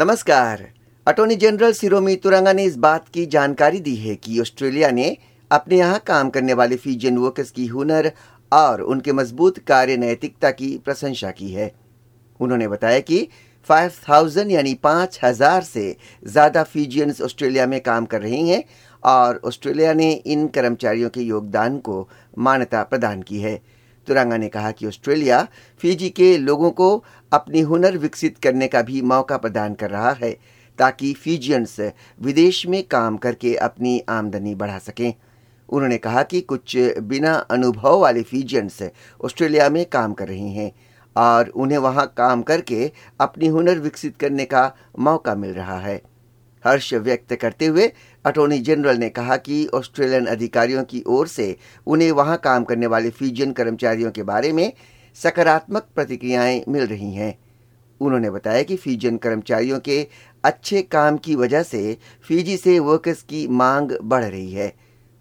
नमस्कार। Attorney general सिरोमी तुरंगा ने इस बात की जानकारी दी है कि ऑस्ट्रेलिया ने अपने यहाँ काम करने वाले फीजियन वर्कर्स की हुनर और उनके मज़बूत कार्य नैतिकता की प्रशंसा की है। उन्होंने बताया कि 5000 यानी पाँच हज़ार से ज़्यादा फीजियंस ऑस्ट्रेलिया में काम कर रही हैं और ऑस्ट्रेलिया ने इन कर्मचारियों के योगदान को मान्यता प्रदान की है। तुरंगा ने कहा कि ऑस्ट्रेलिया फीजी के लोगों को अपनी हुनर विकसित करने का भी मौका प्रदान कर रहा है, ताकि फीजियंस विदेश में काम करके अपनी आमदनी बढ़ा सकें। उन्होंने कहा कि कुछ बिना अनुभव वाले फीजियंस ऑस्ट्रेलिया में काम कर रही हैं और उन्हें वहाँ काम करके अपनी हुनर विकसित करने का मौका मिल रहा है। हर्ष व्यक्त करते हुए अटॉर्नी जनरल ने कहा कि ऑस्ट्रेलियन अधिकारियों की ओर से उन्हें वहाँ काम करने वाले फीजियन कर्मचारियों के बारे में सकारात्मक प्रतिक्रियाएँ मिल रही हैं। उन्होंने बताया कि फीजियन कर्मचारियों के अच्छे काम की वजह से फीजी से वर्कर्स की मांग बढ़ रही है।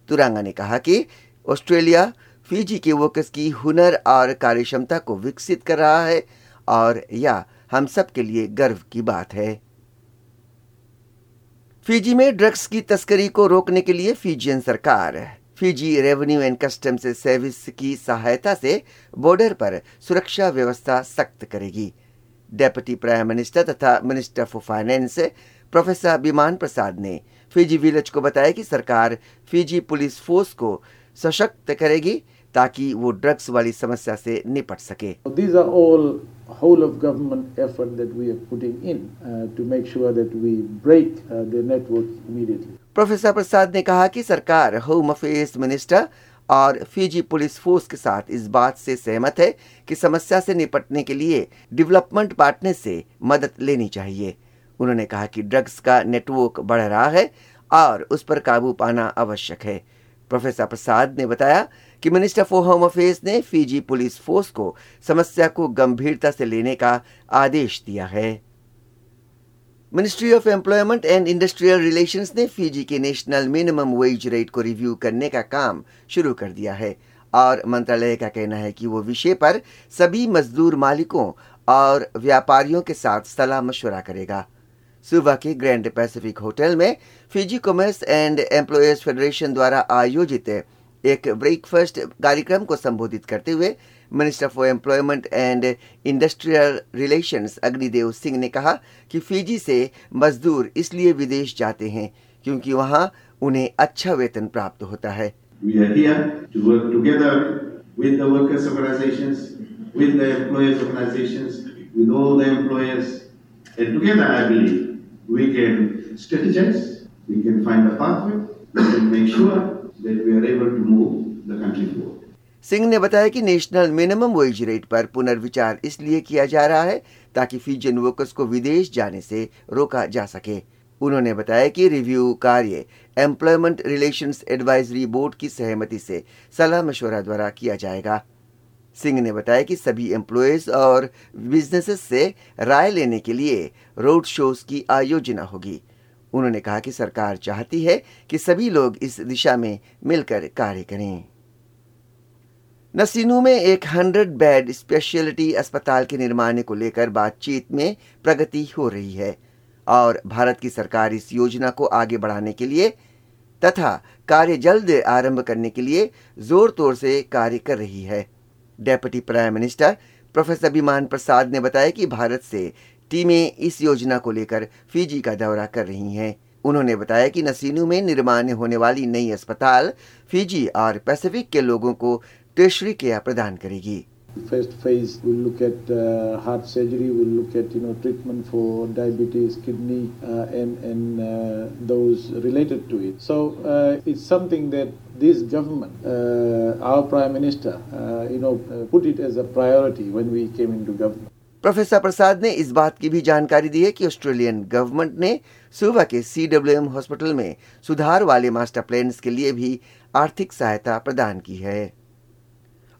तुरंगा ने कहा कि ऑस्ट्रेलिया फीजी के वर्कर्स की हुनर और कार्यक्षमता को विकसित कर रहा है और यह हम सब के लिए गर्व की बात है। फीजी में ड्रग्स की तस्करी को रोकने के लिए फीजियन सरकार, Fiji revenue and customs service की सहायता से बॉर्डर पर सुरक्षा व्यवस्था सख्त करेगी। डेप्यूटी प्राइम मिनिस्टर तथा minister for finance professor Biman Prasad ने फीजी विलेज को बताया कि सरकार फीजी पुलिस फोर्स को सशक्त करेगी ताकि वो ड्रग्स वाली समस्या से निपट सके। These are all whole of government effort that we are putting in uh, to make sure that we break uh, the network immediately. Professor Prasad ने कहा कि सरकार होम अफेयर्स मिनिस्टर और फीजी पुलिस फोर्स के साथ इस बात से सहमत है कि समस्या से निपटने के लिए डेवलपमेंट पार्टनर से मदद लेनी चाहिए। उन्होंने कहा कि ड्रग्स का नेटवर्क बढ़ रहा है और उस पर काबू पाना आवश्यक है। प्रोफेसर प्रसाद ने बताया कि मिनिस्टर फॉर होम अफेयर्स ने फीजी पुलिस फोर्स को समस्या को गंभीरता से लेने का आदेश दिया है। Ministry of employment and industrial relations ने फीजी के नेशनल मिनिमम वेज रेट को रिव्यू करने का काम शुरू कर दिया है और मंत्रालय का कहना है कि वो विषय पर सभी मजदूर मालिकों और व्यापारियों के साथ सलाह मशवरा करेगा। सुबह के ग्रैंड पैसिफिक होटल में Fiji Commerce and Employers Federation द्वारा आयोजित एक ब्रेकफास्ट कार्यक्रम को संबोधित करते हुए minister for employment and industrial relations Agni Deo Singh ने कहा कि फिजी से मजदूर इसलिए विदेश जाते हैं क्योंकि वहाँ उन्हें अच्छा वेतन प्राप्त होता है। सिंह ने बताया कि नेशनल मिनिमम वेज रेट पर पुनर्विचार इसलिए किया जा रहा है ताकि फीजियन वर्कर्स को विदेश जाने से रोका जा सके। उन्होंने बताया कि रिव्यू कार्य एम्प्लॉयमेंट रिलेशंस एडवाइजरी बोर्ड की सहमति से सलाह मशवरा द्वारा किया जाएगा। सिंह ने बताया कि सभी एम्प्लॉयज़ और बिजनेसेस से राय लेने के लिए रोड शोज़ की आयोजना होगी। उन्होंने कहा कि सरकार चाहती है कि सभी लोग इस दिशा में मिलकर कार्य करें। नसीनू में एक हंड्रेड बेड स्पेशलिटी अस्पताल के निर्माण को लेकर बातचीत में प्रगति हो रही है और भारत की सरकार इस योजना को आगे बढ़ाने के लिए तथा कार्य जल्द आरंभ करने के लिए ज़ोर तोर से कार्य कर रही है। Deputy prime minister professor Biman Prasad ने बताया कि भारत से टीमें इस योजना को लेकर फिजी का दौरा कर रही हैं। उन्होंने बताया कि नसीनू में निर्माण होने वाली नई अस्पताल फिजी और पैसिफिक के लोगों को टेस्टरी केयर प्रदान करेगी। First phase look at heart surgery will look at you know treatment for diabetes kidney and and those related to it so it's something that this government our prime minister you know put it as a priority when we came into government professor Prasad ने इस बात की भी जानकारी दी है कि Australian government ने सुबह के सी हॉस्पिटल में सुधार वाले मास्टर प्लान्स के लिए भी आर्थिक सहायता प्रदान की है।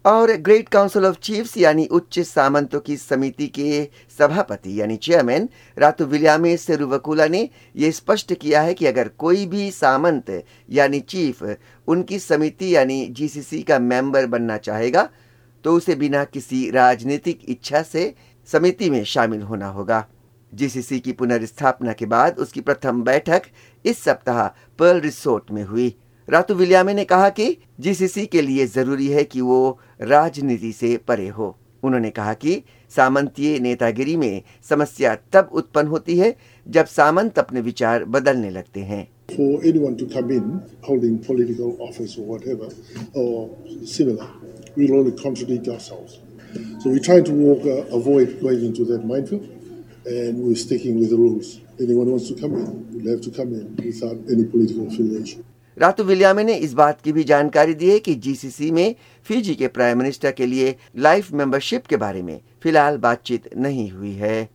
और ग्रेट काउंसिल ऑफ़ चीफ्स यानी उच्च सामंतों की समिति के सभापति यानी चेयरमैन रातु विलियामे सेरुवकुला ने यह स्पष्ट किया है कि अगर कोई भी सामंत यानी चीफ उनकी समिति यानी जीसीसी का मेंबर बनना चाहेगा तो उसे बिना किसी राजनीतिक इच्छा से समिति में शामिल होना होगा। जीसीसी की पुनर्स्थापना के बाद उसकी प्रथम बैठक इस सप्ताह पर्ल रिसोर्ट में हुई। रातु विलियामे ने कहा कि जीसीसी के लिए ज़रूरी है कि वो राजनीति से परे हो। उन्होंने कहा कि सामंतीय नेतागिरी में समस्या तब उत्पन्न होती है जब सामंत अपने विचार बदलने लगते हैं। For anyone to come in holding political office or whatever or similar, we'll only contradict ourselves. So we're trying to walk, uh, avoid going into that minefield, and we're sticking with the rules. Anyone wants to come in, will have to come in without any political affiliation. रातु विलियामे ने इस बात की भी जानकारी दी है कि GCC में Fiji के प्राइम मिनिस्टर के लिए लाइफ मेंबरशिप के बारे में फ़िलहाल बातचीत नहीं हुई है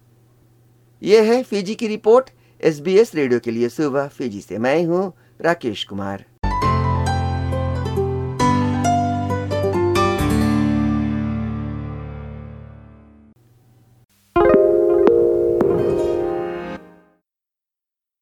यह है फिजी की रिपोर्ट एसबीएस रेडियो के लिए सुबह फिजी से मैं हूँ राकेश कुमार